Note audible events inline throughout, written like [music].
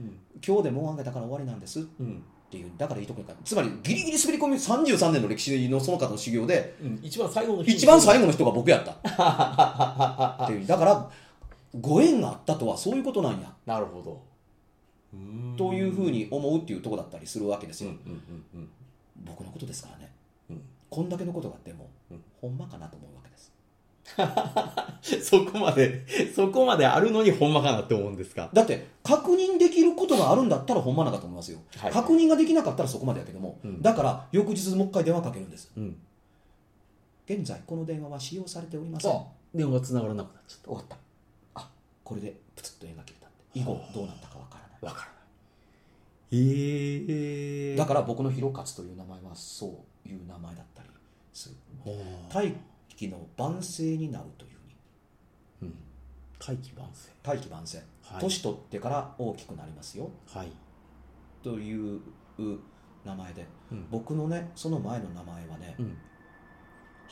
うん。今日でもうあげたから終わりなんです。っうん。ていうだからいいとこにかつまりギリギリ滑り込み33年の歴史のその方の修行で。うん。一番最後の一番最後後の人が僕やった。っていう。だからご縁があったとはそういうことなんや。なるほど。というふうに思うっていうところだったりするわけですよ、僕のことですからね、うん。こんだけのことがあっても、うん。ほんまかなと思うわけです。うん [laughs] そこまでそこまであるのにほんまかなって思うんですか。だって確認できることがあるんだったらほんまなかと思いますよ、はい。確認ができなかったらそこまでやけども、うん。だから翌日もう一回電話かけるんです。うん。現在この電話は使用されておりません。あ電話つながらなくなっちゃっ終わった。あこれでプツッと縁が切れたって。以後どうなったかわからない。たわからない。ええだから僕の広勝という名前はそういう名前だったりする気の万世になるというふうに。うん。大器晩成大気万世、はい。年取ってから大きくなりますよ。はい。という名前で。うん。僕のねその前の名前はねうん。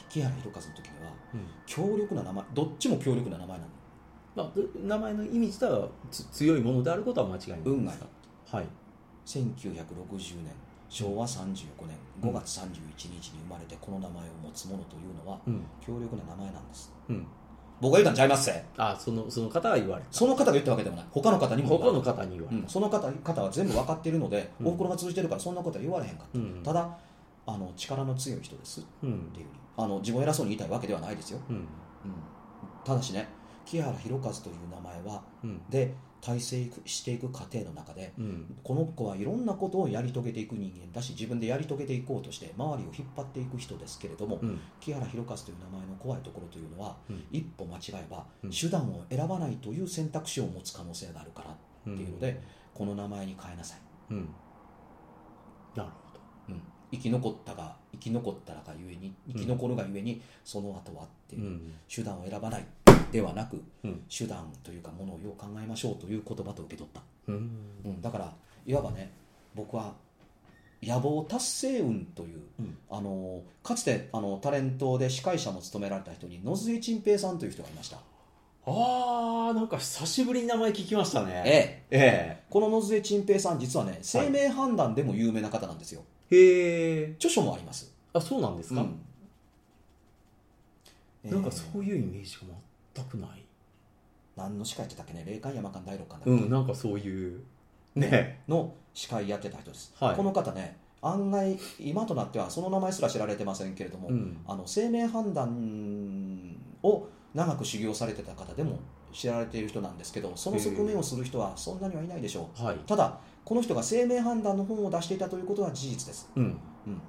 木原弘和の時にはうん。強力な名前どっちも強力な名前なの。まあ、名前の意味自体はつ強いものであることは間違いない運がいい。はい。1960年昭和35年5月31日に生まれてこの名前を持つ者というのはうん。強力な名前なんです。うん。僕が言ったんちゃいます？せあそのその方が言われた。その方が言ったわけでもない。他の方にも他の方に言われうん、その方方は全部分かっているので、うん。おふくろが通じてるからそんなことは言われへんかった、うん。ただあの力の強い人ですってうんいうふうにあの自分を偉そうに言いたいわけではないですよ、うん。うん、ただしね木原弘和という名前はうん。で大成していく過程の中でうん。この子はいろんなことをやり遂げていく人間だし自分でやり遂げていこうとして周りを引っ張っていく人ですけれども、うん。木原弘和という名前の怖いところというのは、うん。一歩間違えばうん。手段を選ばないという選択肢を持つ可能性があるからっていうので、この名前に変えなさい、うん。なるうん、生き残ったが生き残ったらがゆえに生き残るがゆえにその後はっていう、手段を選ばないではなくうん。手段というかものをよう考えましょうという言葉と受け取った、うん。うん、だからいわばね僕は野望達成運といううん。あのかつてあのタレントで司会者も務められた人に野津江陳平さんという人がいました、あーなんか久しぶりに名前聞きましたね。ええ。えこの野津江陳平さん実はね生命判断でも有名な方なんですよ、えへえ。著書もあります。あそうなんですか、うん。なんかえそういうイメージが全くない。ー何の司会ってたっけね？霊感山間第六感だっけ、うんなんかそういうね。の司会やってた人です、はい。この方ね案外今となってはその名前すら知られてませんけれども、うん。あの生命判断を長く修行されてた方でも知られている人なんですけどその側面をする人はそんなにはいないでしょう。はい。ただこの人が生命判断の本を出していたということは事実です、うん。うん、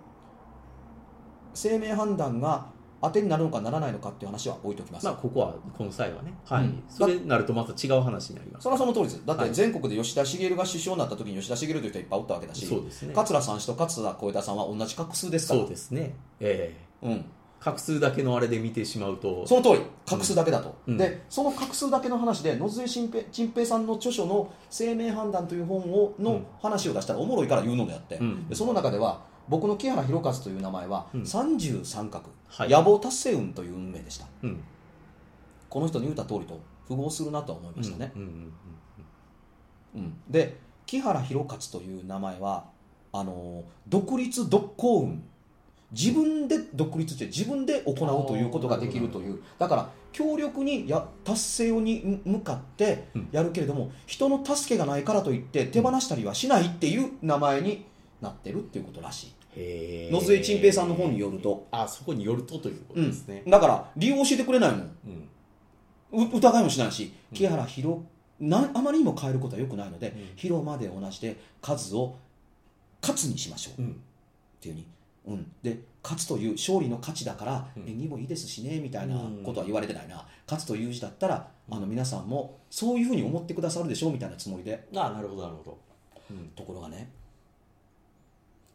生命判断が当てになるのかならないのかっていう話は置いときます、まあここはこの際はね。はい、うんそれになるとまた違う話になります。それはその通りです。だっはいて全国で吉田茂が首相になった時に吉田茂という人いっぱいおったわけだし、そうですね。桂さん氏と桂小枝さんは同じ画数ですから。そうですね。ええ。うん、画数だけのあれで見てしまうと。その通り。画数だけだと、うん。でその画数だけの話で野添陳平陳平さんの著書の「生命判断」という本をのうん話を出したらおもろいから言うのであって、うん。でその中では僕の木原弘和という名前はうん。33画、はい。野望達成運という運命でした。うん。この人の言うた通りと符合するなとは思いましたね、うんうんうんうん。で木原弘和という名前はあの独立独行運。自分で独立して自分で行うということができるという。だから強力にや達成をに向かってやるけれども、人の助けがないからといって手放したりはしないっていう名前になってるっていうことらしい。野添陳平さんの本によると、あそこによるとということですね、だから理由を教えてくれないもん。うん。う疑いもしないしうん。木原弘なあまりにも変えることはよくないので、うん。広まで同じで数を勝つにしましょう。っうん。ていうふうに、うん、で勝つという勝利の勝ちだからうん。縁起もいいですしねみたいなことは言われてないな、勝つという字だったらあの皆さんもそういうふうに思ってくださるでしょうみたいなつもりで。あなるほどなるほど、うん。ところがね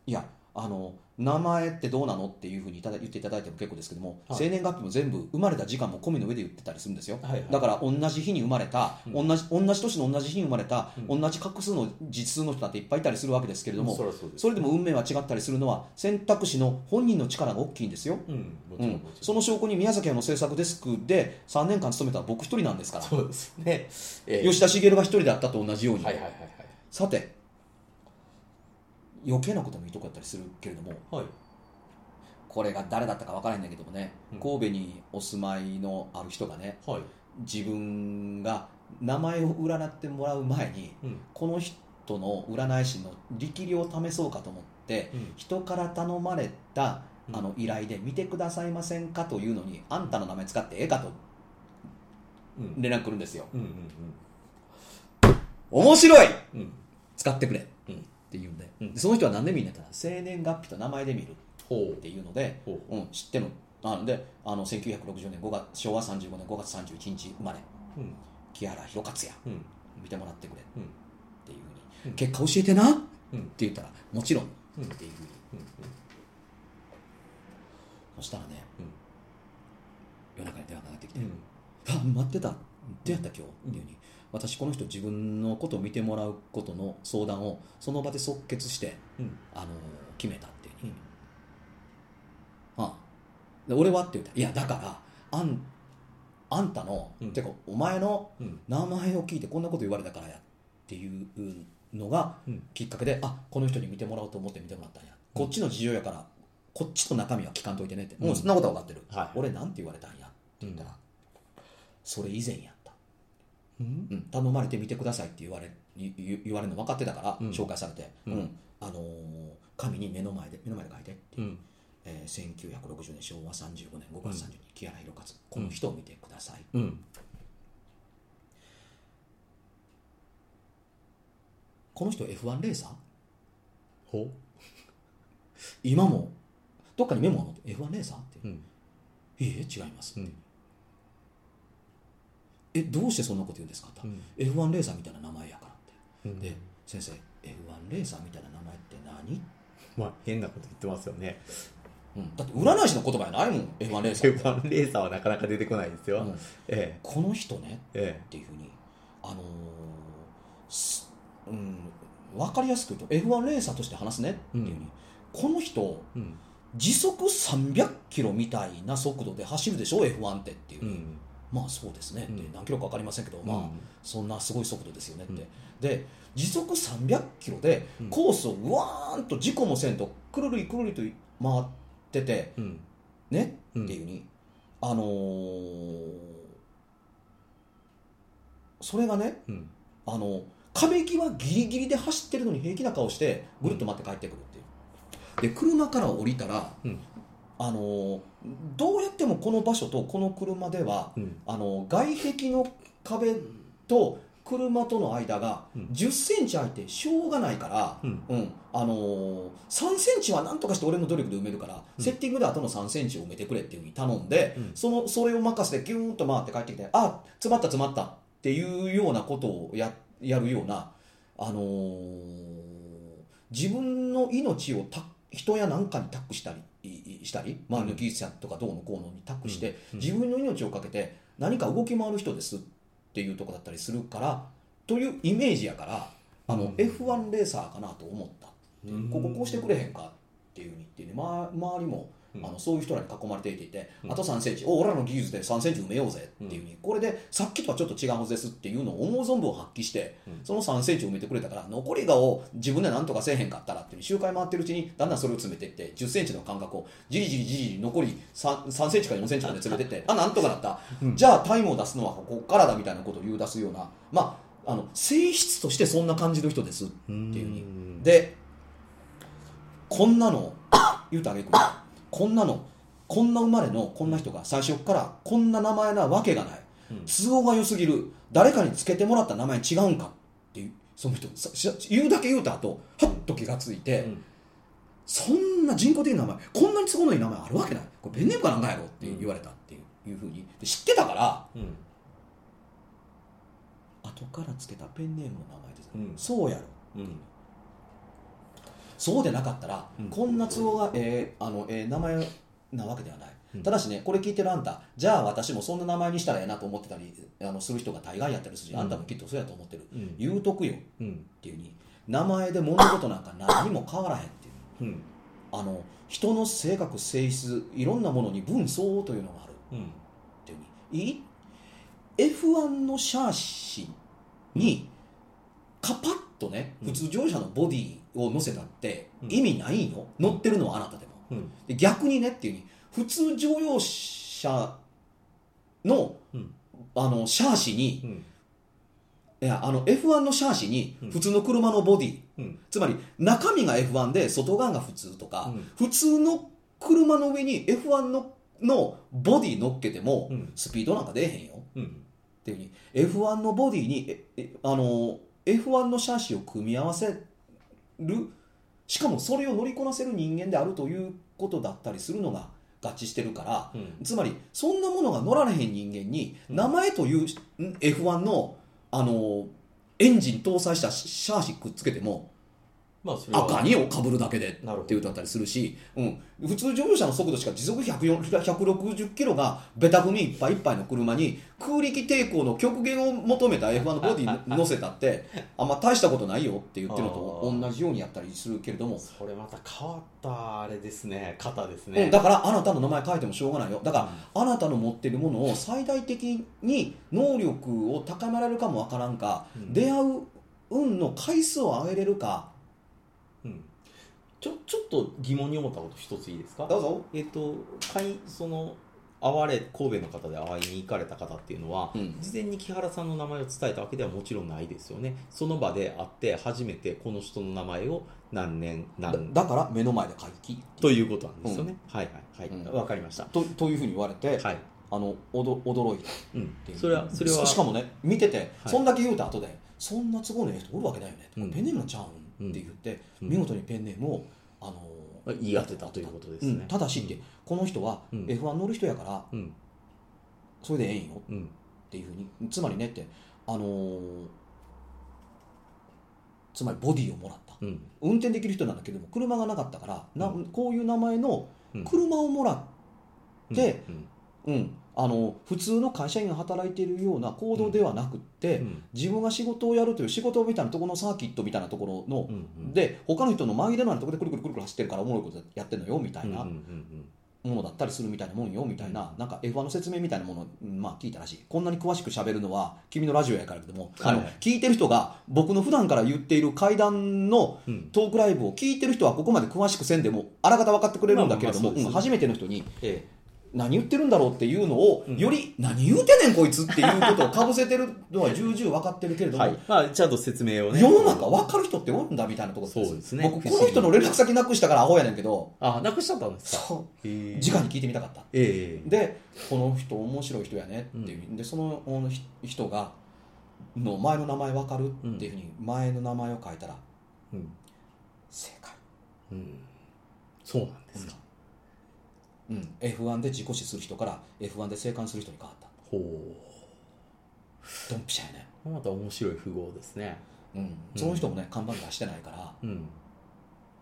いやあの名前ってどうなのっていうふうにいただ言っていただいても結構ですけども、はい。生年月日も全部生まれた時間も込みの上で言ってたりするんですよ、はいはい。だから同じ日に生まれた、う同じ同じ年の同じ日に生まれた、う同じ画数の実数の人だっていっぱいいたりするわけですけれども、うです。それでも運命は違ったりするのは選択肢の本人の力が大きいんですよ、その証拠に宮崎屋の制作デスクで3年間勤めた僕一人なんですから。そうですね、ええ吉田茂が一人であったと同じように、はいはいはいはいさて余計なこともいいとこやったりするけれどもはい。これが誰だったか分からへんねんけどもね、うん。神戸にお住まいのある人がねはい。自分が名前を占ってもらう前にうん。この人の占い師の力量を試そうかと思ってうん。人から頼まれたうん。あの依頼で見てくださいませんかというのにあんたの名前使ってええかとうん。連絡来るんですよ。面白い！使ってくれっうんて言うんでうん。でその人は何で見るんやった？ら生年月日と名前で見るほっていうので、ほう。ん、知ってんの。あのであの1960年5月昭和35年5月31日生まれ。ううん。木原弘勝也。うん。見てもらってくれ。うん。っていうふうに、うん。結果教えてな？ってうん言ったらもちろん。っうん。ていうふうに。うん。そしたらね、夜中に電話かかってきて、うんあ待ってたどうやった今日、っていうふうに私この人自分のことを見てもらうことの相談をその場で即決して、うん。あの決めたっていう。ふうに、ああ。で俺はって言った。らいやだからあんあんたの、うん。てかお前のうん。名前を聞いてこんなこと言われたからやっていうのがうん。きっかけであこの人に見てもらおうと思って見てもらったんや、こっちの事情やからこっちの中身は聞かんといてねって、もうそんなことは分かってる、はい。俺なんて言われたんやって言ったら、それ以前やうん？うん、頼まれて見てくださいって言われ言われるの分かってたから、うん。紹介されて、ううん。んあのー紙に目の前で目の前で書いてって、うん。えー1960年昭和35年5月30日、木原弘勝この人を見てください、うん。この人 F1 レーサー？ほ今もどっかにメモあるの？F1 レーサーって、うん。いいえ違います、うんえどうしてそんなこと言うんですかと、うん。F1 レーサーみたいな名前やからって、うん。で先生 F1 レーサーみたいな名前って何、まあ変なこと言ってますよね。うん、だって占い師の言葉やないもん F1 レーサーって。F1 レーサーはなかなか出てこないですよ、うん。えこの人ねええ。っていうふうにあのーすうん分かりやすく言うと F1 レーサーとして話すねっていうふうに、うん。この人えうん。時速300キロみたいな速度で走るでしょ F1 ってっていう、うんまあそうですね。何キロか分かりませんけど、まあうん。そんなすごい速度ですよねって、うん。で時速300キロでうん。コースをうわーんと事故もせんとくるりくるりと回っててうん。ね、うん。っていうふうに。あのーそれがねうん。あの壁際ギリギリで走ってるのに平気な顔してぐるっと待って帰ってくるっていう。で車から降りたらうんあのーどうやってもこの場所とこの車ではうん。あの外壁の壁と車との間がうん。1 0センチ空いてしょうがないから、うん。うん。あのー3センチはなんとかして俺の努力で埋めるから、うん。セッティングであとの3センチを埋めてくれっていうふうに頼んで、うん。そのそれを任せてギューンと回って帰ってきてあ詰まった詰まったっていうようなことをややるような、あのー自分の命をた人や何かに託したりしたり周りの技術者とかどうのこうのに託して、うん。自分の命をかけて何か動き回る人ですっていうとこだったりするからというイメージやからあの、うん。F1 レーサーかなと思ったこここうしてくれへんかっていうふうに言ってね、ま、周りもうん。あのそういう人らに囲まれていていて、うん。あと3センチ。お俺らの技術で3センチ埋めようぜっていうふうに、これでさっきとはちょっと違うはずですっていうのを思う存分発揮して、うん。その3センチを埋めてくれたから残りがを自分で何とかせえへんかったらっていう周回回ってるうちにだんだんそれを詰めていって10センチの間隔をじりじりじり残り 3, 3センチから4センチまで詰めてってあなんとかなった、うん。じゃあタイムを出すのはここからだみたいなことを言う出すようなまああの性質としてそんな感じの人ですっていうふうに。ん。でこんなの言うてあげくこんなのこんな生まれのこんな人が最初からこんな名前なわけがない。うん。都合が良すぎる。誰かにつけてもらった名前違うんか？っていうその人さし言うだけ言うた後はっと気がついて、うん。そんな人工的な名前こんなに都合のいい名前あるわけない。これペンネームかなんかやろ？って言われたっていう,、いうふうに。で知ってたからうん。後からつけたペンネームの名前です、うん。そうやろ。うんそうでなかったら、うん。こんな都合がええあのええ名前なわけではない、うん。ただしねこれ聞いてるあんたじゃあ私もそんな名前にしたらええなと思ってたりあのする人が大概やったりするし、うん。あんたもきっとそうやと思ってる、うん。言うとくよ。っうん。ていうに名前で物事なんか何も変わらへんっていう。うん。あの人の性格性質いろんなものに分相応というのがある。うん。っていうにいい？F1 のシャーシにカパッとねうん。普通乗用車のボディを乗せたってうん。意味ないの、乗ってるのはあなたでも。うん。で逆にねっていうふうに普通乗用車の,、うん。あのシャーシにうん。いやあの F1 のシャーシにうん。普通の車のボディ、うん。つまり中身が F1 で外側が普通とか、うん。普通の車の上に F1 ののボディ乗っけてもうん。スピードなんか出えへんよ。うん。っていうふうに F1 のボディにええあの F1 のシャーシを組み合わせる。しかもそれを乗りこなせる人間であるということだったりするのが合致してるからうん。つまりそんなものが乗られへん人間にうん。名前という、ん F1 のあのエンジン搭載したシャーシくっつけてもまあそれは。赤にをかぶるだけでっていうだったりするし、うん、普通乗用車の速度しか時速104 160キロがベタ踏みいっぱいいっぱいの車に空力抵抗の極限を求めた F1 のボディ [laughs] 乗せたってあんま大したことないよって言ってるのと同じようにやったりするけれども、それまた変わったあれですね。型ですうねん。だからあなたの名前書いてもしょうがないよ。だからあなたの持ってるものを最大的に能力を高められるかもわからんか、うん。出会う運の回数を上げれるかうんちょちょっと疑問に思ったこと一ついいですか？どうぞ、えっとかいその会われ神戸の方で会いに行かれた方っていうのは、うん。事前に木原さんの名前を伝えたわけではもちろんないですよね。その場で会って初めてこの人の名前を何年だ何だから目の前で書きということなんですよね、はいはいはい。うん。わ、かりました。とというふうに言われて、はい、あのおど驚いた。っう。んそれはそれはしかもね見てて、はい。そんだけ言うた後でそんな都合のええ人おるわけないよね、うん。ペンネームのちゃうん？って言って、うん。見事にペンネームをあの言い当てたということですね、うんただしって、この人はうん。F1 乗る人やからうん。それでええんよ。うん。っていうふうに。つまりねってあのーつまりボディをもらった。うん。運転できる人なんだけども車がなかったからな、うこういう名前のうん。車をもらっでうん。うん、あの普通の会社員が働いているような行動ではなくって、うん。自分が仕事をやるという仕事みたいなところのサーキットみたいなところの、うんうんで他の人の紛れのあるところでくるくるくるくる走ってるからおもろいことやってんのよみたいなものだったりするみたいなもんよみたいななんか F1 の説明みたいなものまあ、聞いたらしい。こんなに詳しく喋るのは君のラジオやからけども、あのはい。はい聞いてる人が僕の普段から言っている怪談のトークライブを聞いてる人はここまで詳しくせんでもあらかた分かってくれるんだけれども、まあまあそうです。うん初めての人にえ何言ってるんだろうっていうのを、うん。より何言うてんねんこいつっていうことをかぶせてるのは重々分かってるけれども、えはい。まあ、ちゃんと説明をね。世の中分かる人っておるんだみたいなところそうですね。僕この人の連絡先なくしたからアホやねんけど。あなくしちゃったんですか？そう。直に聞いてみたかった。ええ。でこの人面白い人やねっていう、でその人がの前の名前分かるっていうふうに前の名前を書いたらうん。正解、うん。そうなんですか、うん、F1 で自己死する人から F1 で生還する人に変わった。ほドンピシャやね、うまた面白い符号ですね。うん、その人もね看板出してないからうん。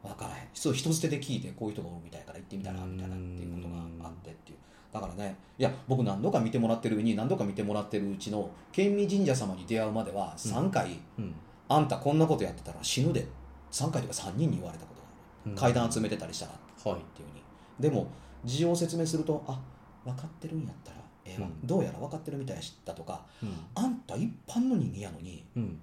分からへん。そう人捨てで聞いてこういう人がおるみたいから行ってみたらみたいなっていうことがあってっていう。だからねいや僕何度か見てもらってるうに何度か見てもらってるうちの県民神社様に出会うまでは3回、うん。あんたこんなことやってたら死ぬで。3回とか3人に言われたことがある、うん。階段集めてたりしたらってはいいうふうに。でも事情を説明するとあ分かってるんやったらええわ、うん。どうやら分かってるみたいやしだとかうん。あんた一般の人間やのにうん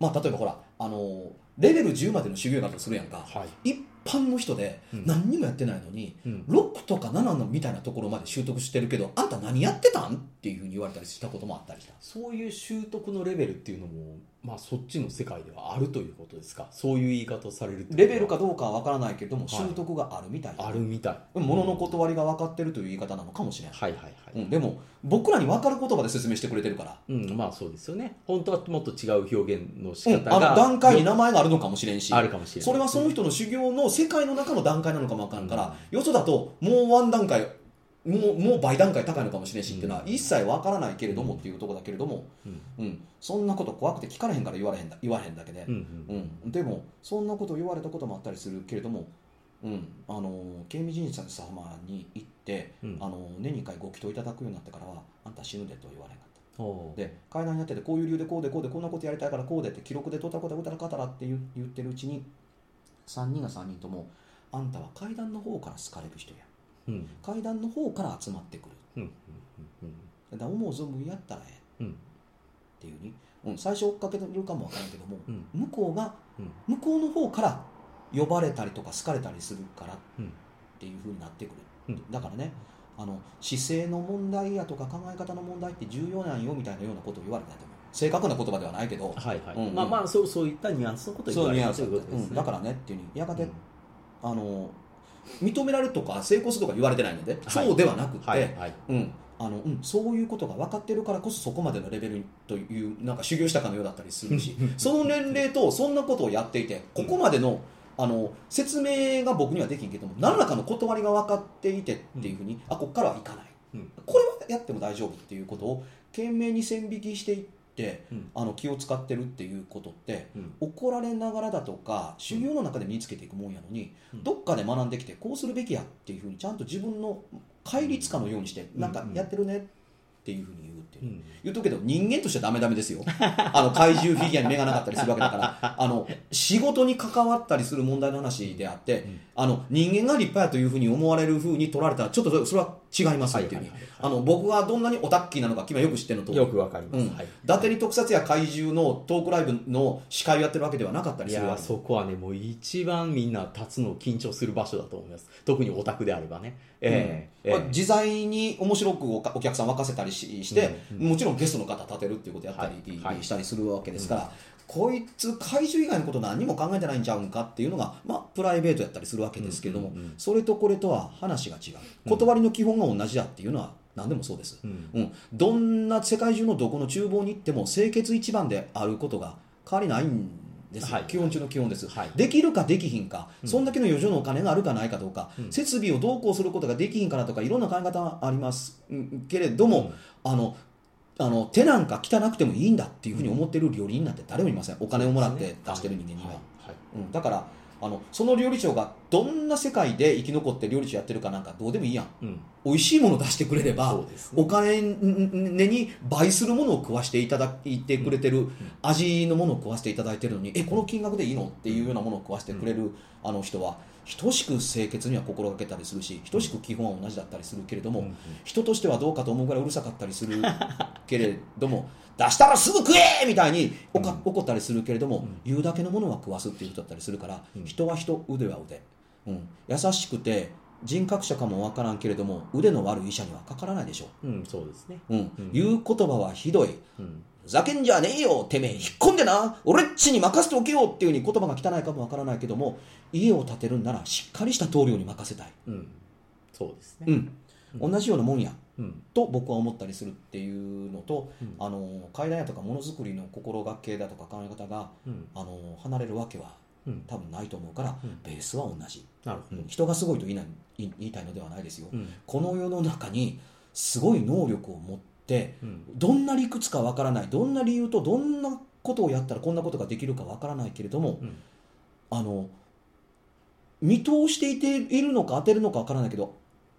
まあ例えばほらあのレベル10までの修行があるとするやんか。はい。一般の人でうん。何にもやってないのに、うん。6とか7のみたいなところまで習得してるけどあんた何やってたん？っていうふうに言われたりしたこともあったりした。そういう習得のレベルっていうのもまあそっちの世界ではあるということですか？そういう言い方をされるレベルかどうかは分からないけれども、はい。習得があるみたい。あるみたい。物の断りが分かってるという言い方なのかもしれない、はいはいはい、うん、でも僕らに分かる言葉で説明してくれてるから、うん、まあそうですよね。本当はもっと違う表現の仕うん、方が、あの段階に名前があるのかもしれんし。あるかもしれない。それはその人の修行の世界の中の段階なのかも分からんから、うん。よそだともうワン段階もうもう倍段階高いのかもしれんしっていうのはうん。一切分からないけれどもっていうところだけれども、うん。うん、そんなこと怖くて聞かれへんから言われへんだ。言われへんだけで。う、んでもそんなことを言われたこともあったりするけれども、うん、あの県民神社様に行って、うん。あの年2回ご祈祷いただくようになってからはあんた死ぬでと言われなかった。で階段やっててこういう理由でこうでこうでこんなことやりたいからこうでって記録でとったことうたらかたらって言言ってるうちに3人が3人ともあんたは階段の方から好かれる人や。うん階段の方から集まってくる。思う存分やったらええうんっていうにうん、最初追っかけてるかもわからんけども、うん。向こうがうん。向こうの方から呼ばれたりとか好かれたりするからっうんていうふうになってくる、うん。だからねあの姿勢の問題やとか考え方の問題って重要なんよみたいなようなことを言われたと思う。正確な言葉ではないけど。はいはい、うんうん。まあまあそうそういったニュアンスのことを言われるということですね、うんだからねっていうふうにやがて、うん。あの認められるとか成功するとか言われてないので、はい。そうではなくて、はいはい。うん。あのうん、そういうことが分かってるからこそそこまでのレベルというなんか修行したかのようだったりするし [laughs] その年齢とそんなことをやっていてここまでのあの説明が僕にはできんけども何らかの断りが分かっていてっていうふうに、あここからは行かない、うん。これはやっても大丈夫っていうことを懸命に線引きしていってうん。あの気を使ってるっていうことってうん。怒られながらだとか修行の中で身につけていくもんやのに、うん。どっかで学んできてこうするべきやっていうふうにちゃんと自分の戒律かのようにして、うん。なんかやってるねっていうふうに言うって。いう、うん。言うとくけど人間としてはダメダメですよ。[laughs] あの怪獣フィギュアに目がなかったりするわけだから。あの仕事に関わったりする問題の話であって、うん。あの人間が立派やというふうに思われるふうに取られたらちょっとそれは違いますっていう。はいあの僕がどんなにオタッキーなのか君はよく知ってるのと。よくわかります、うん。はい。伊達に特撮や怪獣のトークライブの司会をやってるわけではなかったりするわけ。そこはねもう一番みんな立つの緊張する場所だと思います。特にオタクであればねええ自在に面白くお客さん沸かせたりしして、もちろんゲストの方立てるっていうことをやったり、したりするわけですから、こいつ怪獣以外のこと何も考えてないんちゃうんかっていうのが、まあ、プライベートやったりするわけですけれども、それとこれとは話が違う。うん。断りの基本が同じだっていうのは何でもそうです、うん。うん、どんな世界中のどこの厨房に行っても清潔一番であることが変わりないんです、はい。基本中の基本です、はい。できるかできひんか、うん。そんだけの余剰のお金があるかないかどうか、うん。設備をどうこうすることができひんからとかいろんな考え方がありますうんけれども、あのあの手なんか汚くてもいいんだっていうふうに思ってる料理人なんて誰もいません。お金をもらって出してる人間には、はい。はい。うん、だからあのその料理長がどんな世界で生き残って料理長やってるかなんかどうでもいいやん。うん。美味しいものを出してくれればお金に倍するものを食わしていただいてくれてる、味のものを食わせていただいてるのにえこの金額でいいの？っていうようなものを食わせてくれる、あの人は等しく清潔には心がけたりするし等しく基本は同じだったりするけれども、うん人としてはどうかと思うぐらいうるさかったりするけれども [laughs] 出したらすぐ食えみたいに怒ったりするけれども、うん。言うだけのものは食わすっていう人だったりするから、うん。人は人腕は腕、うん、優しくて人格者かもわからんけれども腕の悪い医者にはかからないでしょ。うんそうですね。う、うん。うん。言う言葉はひどい。うんふざけんじゃねえよてめえ。引っ込んでな。俺っちに任せておけよっていうふうに言葉が汚いかもわからないけども家を建てるんならしっかりした棟梁に任せたい、うん。そうですね。うん。同じようなもんや。うん。と僕は思ったりするっていうのと、うん。あの階段やとかものづくりの心がけだとか考え方がうん。あの離れるわけはうん。多分ないと思うから、うん。ベースは同じ、なるほど。うん。人がすごいと言いない言いたいのではないですよ、うん。この世の中にすごい能力を持っどんな理屈かわからない。どんな理由とどんなことをやったらこんなことができるかわからないけれどもうん。あの見通していているのか当てるのかわからないけど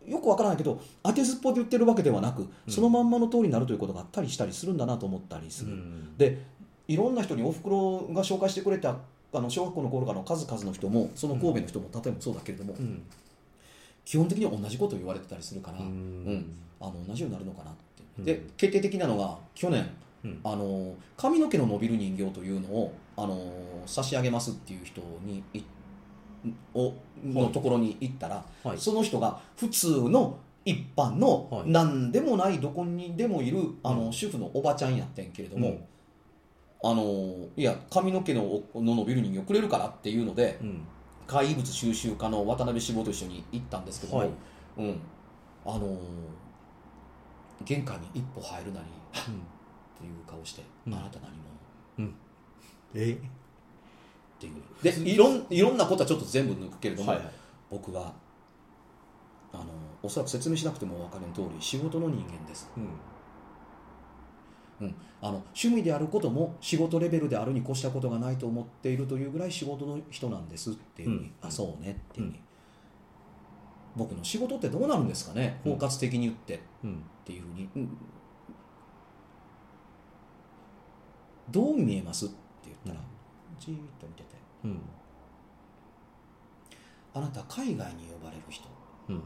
よくわからないけど当てずっぽで言ってるわけではなく、うん。そのまんまの通りになるということがあったりしたりするんだなと思ったりする、うん。でいろんな人におふくろが紹介してくれたあの小学校の頃からの数々の人もその神戸の人も例えばそうだけれども、うん。基本的に同じことを言われてたりするから、ううん。んあの同じようになるのかなって、うんで決定的なのが去年うん。あの髪の毛の伸びる人形というのをあの差し上げますっていう人にいをのところに行ったら、はい。その人が普通の一般のはい。何でもないどこにでもいるあの、うん。主婦のおばちゃんやってんけれども、うん。あのいや髪の毛のの伸びる人形くれるからっていうのでうん。怪物収集家の渡辺志望と一緒に行ったんですけども、はい。うん、あの玄関に一歩入るなりはっっていう顔して、うん。あなた何者？え？っていう。でいろんいろんなことはちょっと全部抜くけれども、はいはい。僕はあのおそらく説明しなくてもお分かる通り仕事の人間です、うん。うん、あの趣味であることも仕事レベルであるに越したことがないと思っているというぐらい仕事の人なんですっていうふうに、うん。あそうねっていうふうに、うん僕の仕事ってどうなるんですかね？包括的に言って。っうん。ていうふうに、うんどう見えます？って言ったら、じーっと見てて。うん。あなた海外に呼ばれる人。うん。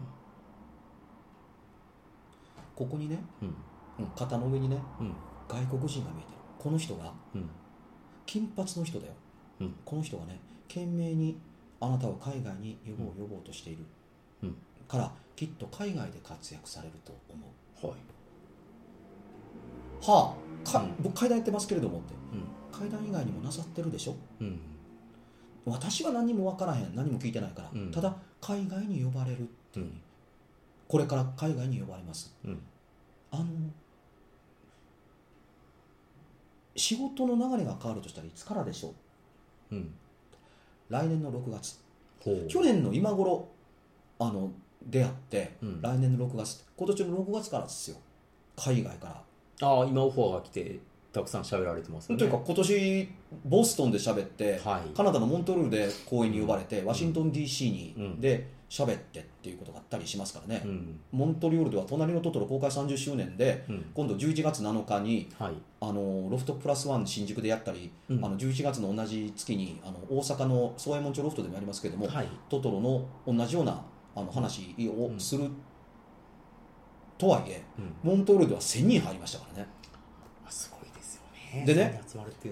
ここにね、うん。うん肩の上にねうん。外国人が見えてる。この人がうん。金髪の人だよ。うん。この人がね懸命にあなたを海外に呼ぼう呼ぼうとしている、うんからきっと海外で活躍されると思う。はい。はあか、うん。僕階段やってますけれどもって。うん。階段以外にもなさってるでしょ？うん。私は何も分からへん。何も聞いてないから、うん。ただ海外に呼ばれるっていう、これから海外に呼ばれます。うん。あの仕事の流れが変わるとしたらいつからでしょう？うん。来年の6月。去年の今頃あの出会って、うん。来年の6月今年の6月からですよ。海外から、ああ今オファーが来てたくさん喋られてますよね。というか今年ボストンで喋って、はい。カナダのモントルールで講演に呼ばれて、ワシントン DC に、うん。で喋ってっていうことがあったりしますからね、うん。モントリオールでは「隣のトトロ」公開30周年でうん。今度11月7日にはい。あのロフトプラスワン新宿でやったり、うん。あの11月の同じ月にあの大阪の宗右衛門町ロフトでもやりますけれども、はい。トトロの同じようなあの話をする、とはいえうん。モントールでは1000人入りましたからね。あすごいですよね。でね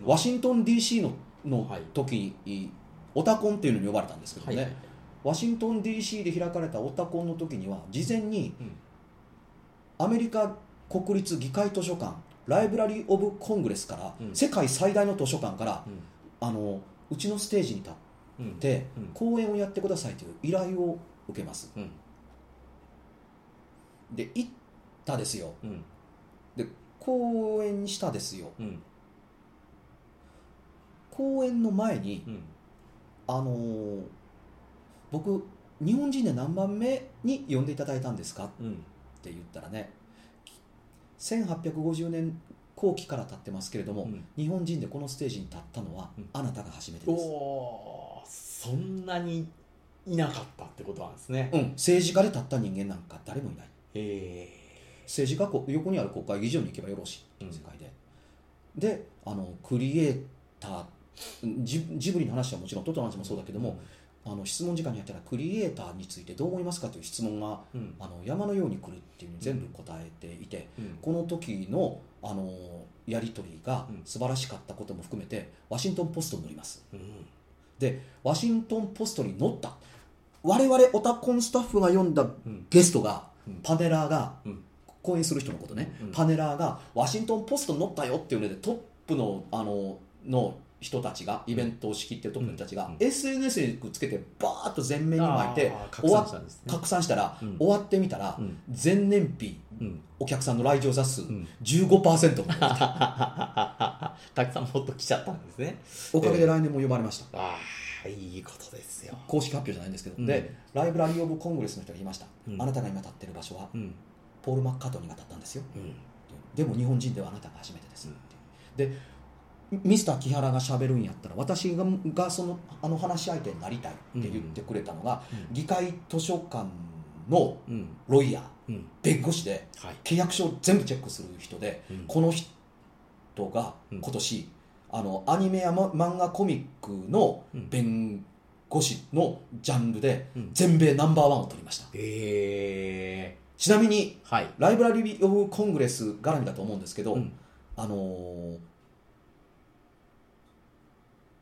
ワシントン DC ののはい。時に、オタコンっていうのに呼ばれたんですけどね、はいワシントン DC で開かれたオタコンの時には事前にうん。アメリカ国立議会図書館ライブラリー・オブ・コングレスから、うん。世界最大の図書館からうん。あのうちのステージに立っうん。て、うん。講演をやってくださいという依頼を受けます。うん。で行ったですよ。うん。で講演したですよ。うん。講演の前にうん。あのー僕日本人で何番目に呼んでいただいたんですか？っうん。て言ったらね1850年後期から経ってますけれども、うん。日本人でこのステージに立ったのは、うん。あなたが初めておです、おそんなにいなかったってことなんですね。うん、政治家で立った人間なんか誰もいない。へ政治家こ横にある国会議場に行けばよろしい。う世界で、であのクリエイタージジブリの話はもちろんトトの話もそうだけえども、あの質問時間にやったらクリエイターについてどう思いますかという質問がうん。あの山のように来るっていう全部答えていて、うん。この時のあのやり取りがうん。素晴らしかったことも含めてワシントン・ポストに載ります。うんでワシントン・ポストに載った。我々オタコンスタッフが読んだうん。ゲストが、うん。パネラーがうん。講演する人のことね、うん。パネラーがワシントン・ポストに載ったよっていうのでトップのあのの人たちがイベントを仕切ってるトップの人たちが、うん。SNS にくっつけてバーッと全面に巻いて拡散したんですね。拡散したら、うん。終わってみたら、うん。前年比うん。お客さんの来場者数ん。15%も。[laughs] たくさんもっと来ちゃったんですね。おかげで来年も呼ばれました、ああいいことですよ。公式発表じゃないんですけど、うん。でライブラリー・オブ・コングレスの人が言いました、うん。あなたが今立ってる場所はうん。ポール・マッカートニーが立ったんですよ。うん。でも日本人ではあなたが初めてですでミスター木原がしゃべるんやったら私ががそのあの話し相手になりたいって言ってくれたのが、うん。議会図書館のうん。ロイヤーうん。弁護士ではい。契約書を全部チェックする人で、うん。この人がうん。今年、あのアニメや、ま、漫画コミックのうん。弁護士のジャンルでうん。全米ナンバーワンを取りました。ええちなみにはい。 Library of Congress 絡みだと思うんですけど、うん。あのー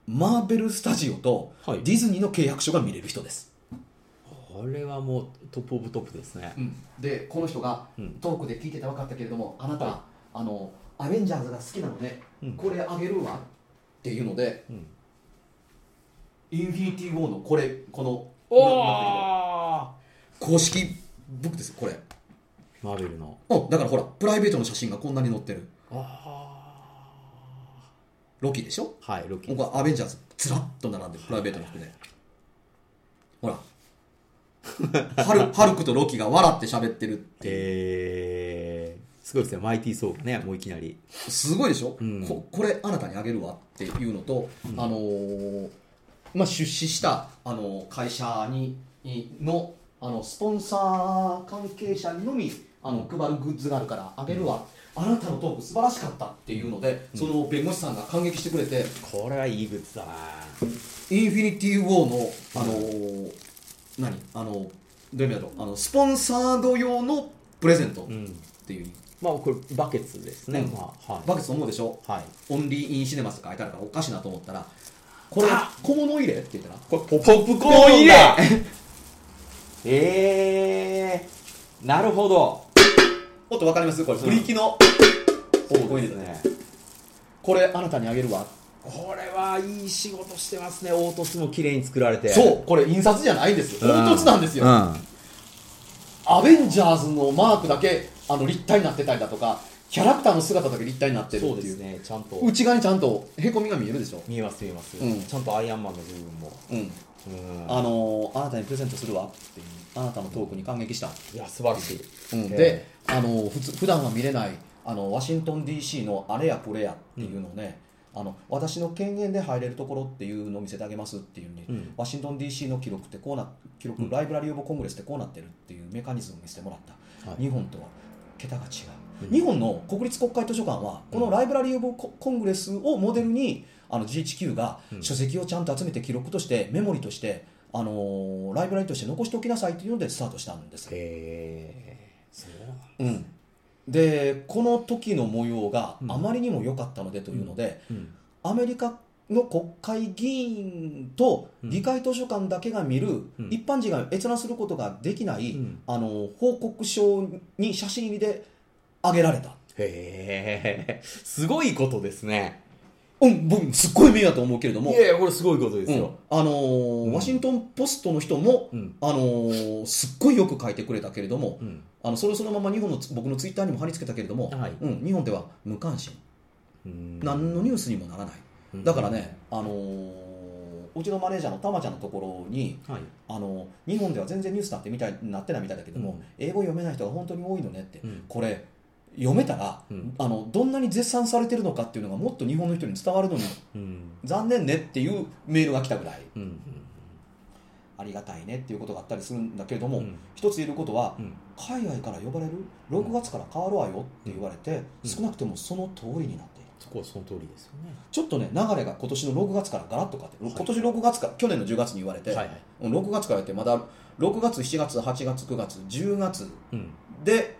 マーベル・スタジオとはい。ディズニーの契約書が見れる人です、これはもう top of top ですね。でこの人がうん。トークで聞いてて分かったけれどもあなた、はい。あのアベンジャーズが好きなので、うん。これあげるわっていうのでうん。インフィニティ・ウォーのこれこのおお公式ブックですよこれ。マーベルの。うん。だからほらプライベートの写真がこんなに載ってる。あロキでしょ？あはいロキ僕はアベンジャーズずらっと並んでるプライベートの服で。ほら。ハル [laughs] ハルクとロキが笑って喋ってるってえー、すごいですね。マイティー・ソーがねもういきなり。すごいでしょ、うん。ここれあなたにあげるわっていうのと、うん。あのーまあ、出資した、あのー会社にのあのスポンサー関係者にのみあの配るグッズがあるからあげるわ、あなたのトーク素晴らしかったっていうので、その弁護士さんが感激してくれてこれはいいグッズだな。インフィニティ・ウォーの、あのー何？あのどういう意味だろうあのスポンサード用のプレゼントっうん。ていう。まあこれバケツですね、うん。まあはい。バケツと思うでしょ？はい。オンリーインシネマスって書いてあるからおかしいなと思ったらこれあ小物入れって言ったらこれ。ポップコーン入れ。えー、なるほどもっとわかります？これブリキのポップコーン入れだね。ねこれあなたにあげるわ。これはいい仕事してますね。凹凸も綺麗に作られて。そうこれ印刷じゃないんです凹凸なんですよ、うん。アベンジャーズのマークだけあの立体になってたりだとかキャラクターの姿だけ立体になってるっていう。そうですね。ちゃんと。内側にちゃんとへこみが見えるでしょ、見えます見えます、うん。ちゃんとアイアンマンの部分も、うん、うん、あのーあなたにプレゼントするわ。っていうあなたのトークに感激した、いや素晴らしい、うん。えであのー普通普段は見れないあのワシントン DC のあれやこれやっていうのをね、あの私の権限で入れるところっていうのを見せてあげますっていうに、うん。ワシントン DC の記録ってこうな記録、うんライブラリー・オブ・コングレスってこうなってるっていうメカニズムを見せてもらった、はい。日本とは桁が違う、うん。日本の国立国会図書館はこのライブラリー・オブ・コングレスをモデルにあの GHQ がうん。書籍をちゃんと集めて記録としてメモリとしてあのーライブラリーとして残しておきなさいというのでスタートしたんです、へえそうなんうん、でこの時の模様がうん。あまりにも良かったのでというので、うん。アメリカの国会議員とうん。議会図書館だけが見る、うん。一般人が閲覧することができない、うん。あの報告書に写真入りで挙げられた。へえすごいことですねうん僕すっごい名だと思うけれども。いやいやこれすごいことですうん。よ、あのーうん。ワシントン・ポストの人も、うん。あのーすっごいよく書いてくれたけれども、うん。あのそれをそのまま日本の僕のツイッターにも貼り付けたけれども、はい。うん、日本では無関心。うん。何のニュースにもならない。うん。だからね、あのーうちのマネージャーのたまちゃんのところに、はい。あの日本では全然ニュースなんてみたいなってないみたいだけども、うん。英語読めない人が本当に多いのねって、うん。これ読めたら、うん。あのどんなに絶賛されてるのかっていうのがもっと日本の人に伝わるのにうん。残念ねっていうメールが来たぐらい。うん。ありがたいねっていうことがあったりするんだけれども、うん。一つ言えることは、うん。海外から呼ばれる？6月から変わるわよって言われて、うん。少なくともその通りになっている。そこはその通りですよね。ちょっとね流れが今年の6月からガラッと変わって、はい。今年6月から去年の10月に言われて、はいはい。うん6月からやってまだ6月7月8月9月10月うん。で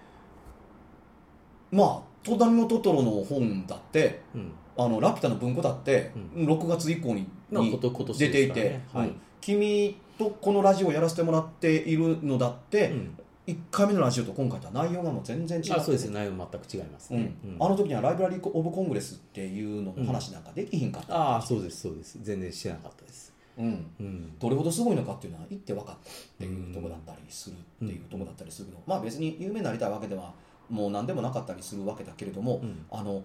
まあ「戸谷のトトロ」の本だってうん「あのラピュタ」の文庫だって、う6月以降に出ていて、ねはい。うん君とこのラジオをやらせてもらっているのだって、うん。1回目のラジオと今回とは内容がもう全然違ってあそうですね。内容全く違いますうん。ね、うん。あの時にはライブラリー・オブ・コングレスっていうのの話なんかできひんかった、ああそうですそうです。全然してなかったです。うん、うん。どれほどすごいのかっていうのは言って分かったっていうとこだったりするっていうとこだったりするけど、まあ別に有名になりたいわけではもう何でもなかったりするわけだけれども、うん。あの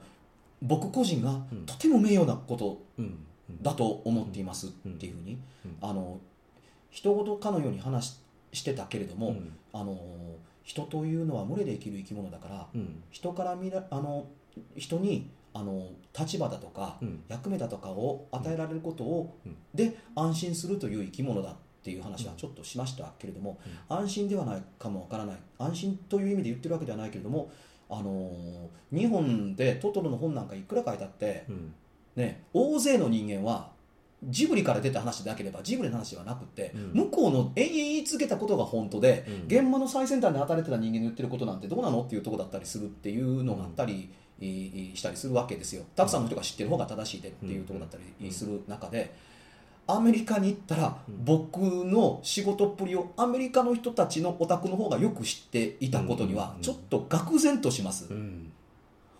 僕個人がうん。とても名誉なことうん。だと思っていますっていうふうに、うん。あの人事かのように話ししてたけれども、うん。あの人というのは群れで生きる生き物だからうん。人から見らあの人にあの立場だとか、うん。役目だとかを与えられることを、うん。で安心するという生き物だっていう話はちょっとしましたけれども、安心ではないかもわからない。安心という意味で言ってるわけではないけれどもあの日本でトトロの本なんかいくら書いたって、うん。ね、大勢の人間はジブリから出た話でなければジブリの話ではなくて、うん。向こうの延々言い続けたことが本当で、うん。現場の最先端で働いてた人間の言ってることなんてどうなのっていうところだったりするっていうのがあったり、えーしたりするわけですよ。たくさんの人が知ってる方が正しいでっていうところだったりする中で。アメリカに行ったらうん。僕の仕事っぷりをアメリカの人たちのお宅の方がよく知っていたことにはうん。ちょっと愕然とします。うん。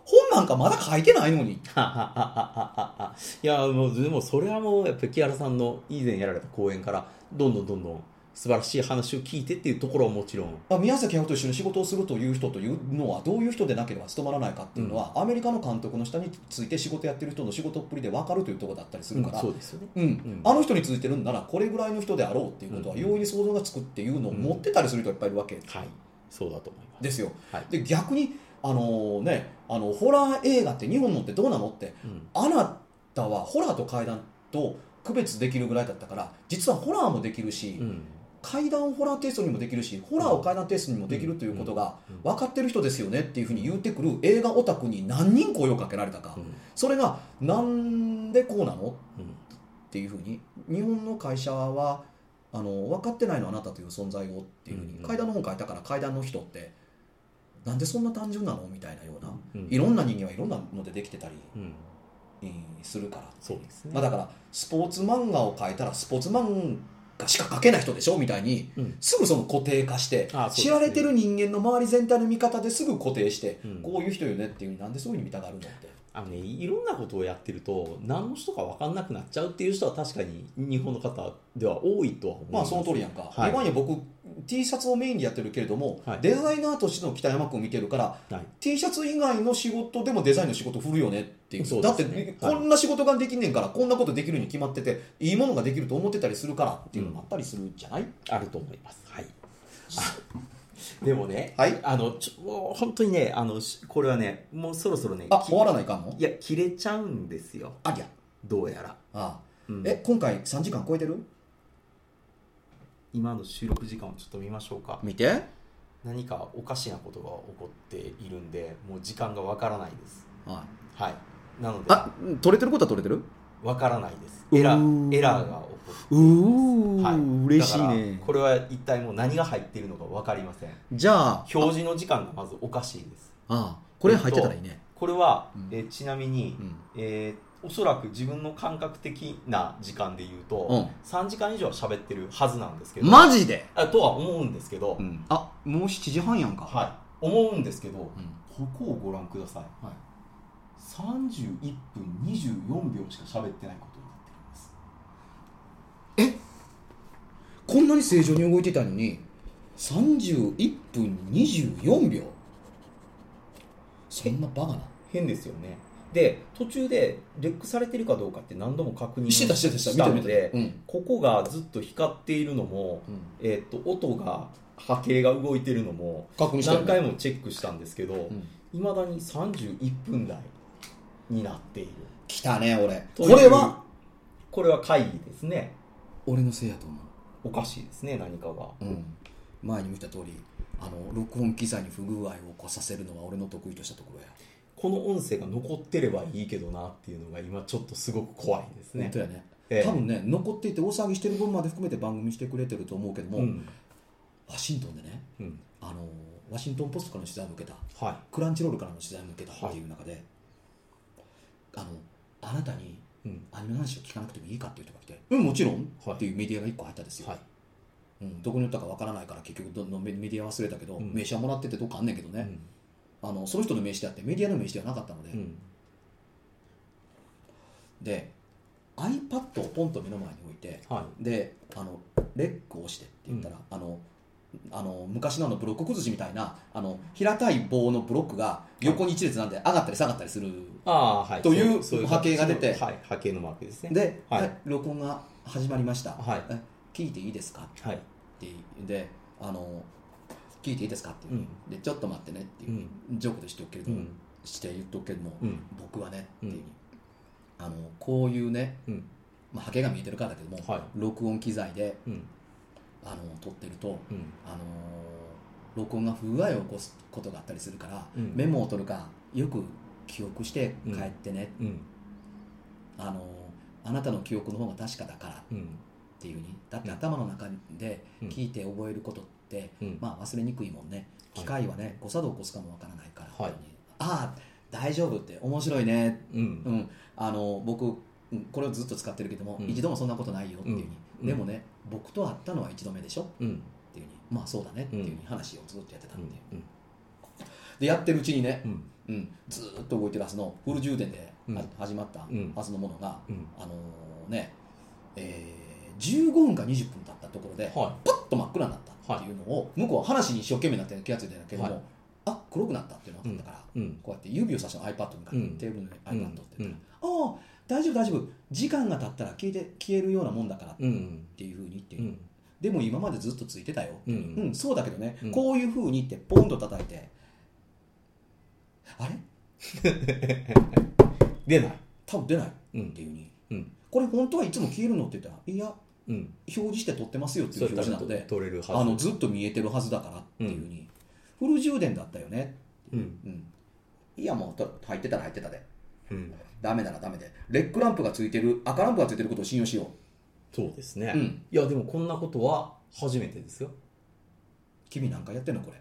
本なんかまだ書いてないのに。[laughs] いやもうでもそれはもうやっぱり木原さんの以前やられた講演からどんどんどんどん素晴らしい話を聞いてっていうところはもちろん。まあ宮崎駿と一緒に仕事をするという人というのはどういう人でなければ務まらないかっていうのは、アメリカの監督の下について仕事やってる人の仕事っぷりで分かるというところだったりするから、そうですよね。うん。ん。あの人についてるんならこれぐらいの人であろうっていうことはうん容易に想像がつくっていうのを持ってたりする人がいっぱいいるわけはい。そうだと思います。ですよ。はい。で逆にあのねあのホラー映画って日本のってどうなのってうん。あなたはホラーと怪談と区別できるぐらいだったから実はホラーもできるし、うん怪談をホラーテイストにもできるしホラーを怪談テイストにもできるということがうん。分かってる人ですよねっていうふうに言ってくる映画オタクに何人声をかけられたか、うん。それがなんでこうなの？うん。っていうふうに日本の会社はあの分かってないのあなたという存在をっていうふうに、うん。階段の本書いたから階段の人ってなんでそんな単純なのみたいなような、うん。いろんな人間はいろんなのでできてたり、するから、そうですね、まあ、だからスポーツ漫画を描いたらスポーツ漫画しか描けない人でしょみたいにうん。すぐその固定化して、あそうですね。知られてる人間の周り全体の見方ですぐ固定して、うん。こういう人よねっていうなんでそういうふうに見たがるのってあのね、いろんなことをやってると何の人か分かんなくなっちゃうっていう人は確かに日本の方では多いとは思いまあその通りやんか、はい。今や僕 T シャツをメインでやってるけれども、はい。デザイナーとしての北山君見てるからはい。T シャツ以外の仕事でもデザインの仕事振るよねっていう。そうだって、こんな仕事ができんねんからこんなことできるに決まってていいものができると思ってたりするからっていうのもあったりするんじゃない、あると思います。はい。あ [laughs] でもね、はい。あのちょもう本当にねあのしこれはねもうそろそろねきあ終わらないかんの？いや切れちゃうんですよ。ありゃ。どうやら、ああ、うん。え今回3時間超えてる？今の収録時間をちょっと見ましょうか。見て。何かおかしなことが起こっているんでもう時間がわからないです。ははい。なので。あ取れてる？ことは取れてる？わからないです。エラーエラーが起こってうー。はい、嬉しいね。これは一体もう何が入っているのか分かりません。じゃあ表示の時間がまずおかしいです。ああこれ入ってたらいいね、これは、うん。えーちなみに、うん。えーおそらく自分の感覚的な時間で言うと、うん。3時間以上は喋ってるはずなんですけどマジで、あとは思うんですけど、ん、あもう7時半やんか。はい。思うんですけど、うん。ここをご覧ください。はい31分24秒しか喋ってないことになってるんです。こんなに正常に動いてたのに？31分24秒そんなバカな。変ですよね。で途中でレックされてるかどうかって何度も確認してたしてたた。のでうん。ここがずっと光っているのも、えー、と音が波形が動いてるのも確認したよ何回もチェックしたんですけどうん。いま、未だに31分台になっている。来たね俺。という。これは？これは会議ですね。俺のせいやと思おかしいですね何かが、う、うん、前にも言った通りあの録音機材に不具合を起こさせるのは俺の得意としたところや、この音声が残ってればいいけどなっていうのが今ちょっとすごく怖いですね。本当やね、ええ。多分ね残っていて大騒ぎしてる分まで含めて番組してくれてると思うけども、うん。ワシントンでねうん。あのワシントン・ポストからの取材も受けた。はい。クランチロールからの取材も受けたっていう中で、あのあなたにうん。アニメの話を聞かなくてもいいかっていう人が来て「うんもちろん」はい。っていうメディアが1個入ったんですよ、はい。うん、どこに売ったかわからないから結局どのメメディア忘れたけど、うん。名刺はもらっててどっかあんねんけどね、うん。あのその人の名刺であってメディアの名刺ではなかったので、うん。で iPad をポンと目の前に置いてはい。であのレックを押してって言ったら、あのあの昔のあのブロック崩しみたいなあの平たい棒のブロックが横に一列なんで上がったり下がったりする、という波形が出て。はい波形のマークですね。で、録音が始まりました、はい。え聞いていいですか？はい。ってであの聞いていいですか？っていう、うん。でちょっと待ってねっていう、ジョークでしておくけれども、うん。して言っとくけれども、うん。僕はねっていう、うんあのこういうね、うん。まあ、波形が見えてるからだけども、はい。録音機材でうんあの撮ってると、うん。あの録音が不具合を起こすことがあったりするから、うん。メモを取るかよく記憶して帰ってね、うん。あのあなたの記憶の方が確かだからっうん。ていうふうに。だって頭の中でうん。聞いて覚えることって、うん。まあ忘れにくいもんね。機械はね誤作動を起こすかもわからないから、はい。ああ大丈夫って面白いね。うん。うん、あの僕うんこれをずっと使ってるけども、うん。一度もそんなことないよっていうふうに、うん。でもね僕と会ったのは一度目でしょ？うん。っていうふうにまあそうだね。っていうふうに話をずっとやってたうんっていう、うんでやってるうちにねう、ん。うん、ずーっと動いてるはずのフル充電で、うん。あ始まったうん。はずのものが、うん。あのーね、えー15分か20分経ったところで、はパッと真っ暗になったっていうのを、向こうは話に一生懸命になって気が付いてるんだけども、はい。あ黒くなったっていうのが分かったから、いうん。こうやって指をさしたの iPad にかけて、うん。テーブルに iPad って言ったら、うん。ああ大丈夫大丈夫。時間が経ったら消えて消えるようなもんだからっうんていうふうに言って、うん。でも今までずっとついてたよ、う。ん。うんそうだけどね、うん。こういうふうにってポンと叩いて。あれ？[laughs] 出ない。多分出ない。っうん。ていうふうに、うん。これ本当はいつも消えるのって言ったらいやうん。表示して撮ってますよっていう表示なので取れるはずあのずっと見えてるはずだからっていうふうに、フル充電だったよね、うん。うん、いやもうと入ってたら入ってたで。うんダメならダメで。レックランプがついてる赤ランプがついてることを信用しよう。そうですね。うん。いやでもこんなことは初めてですよ。君なんかやってんのこれ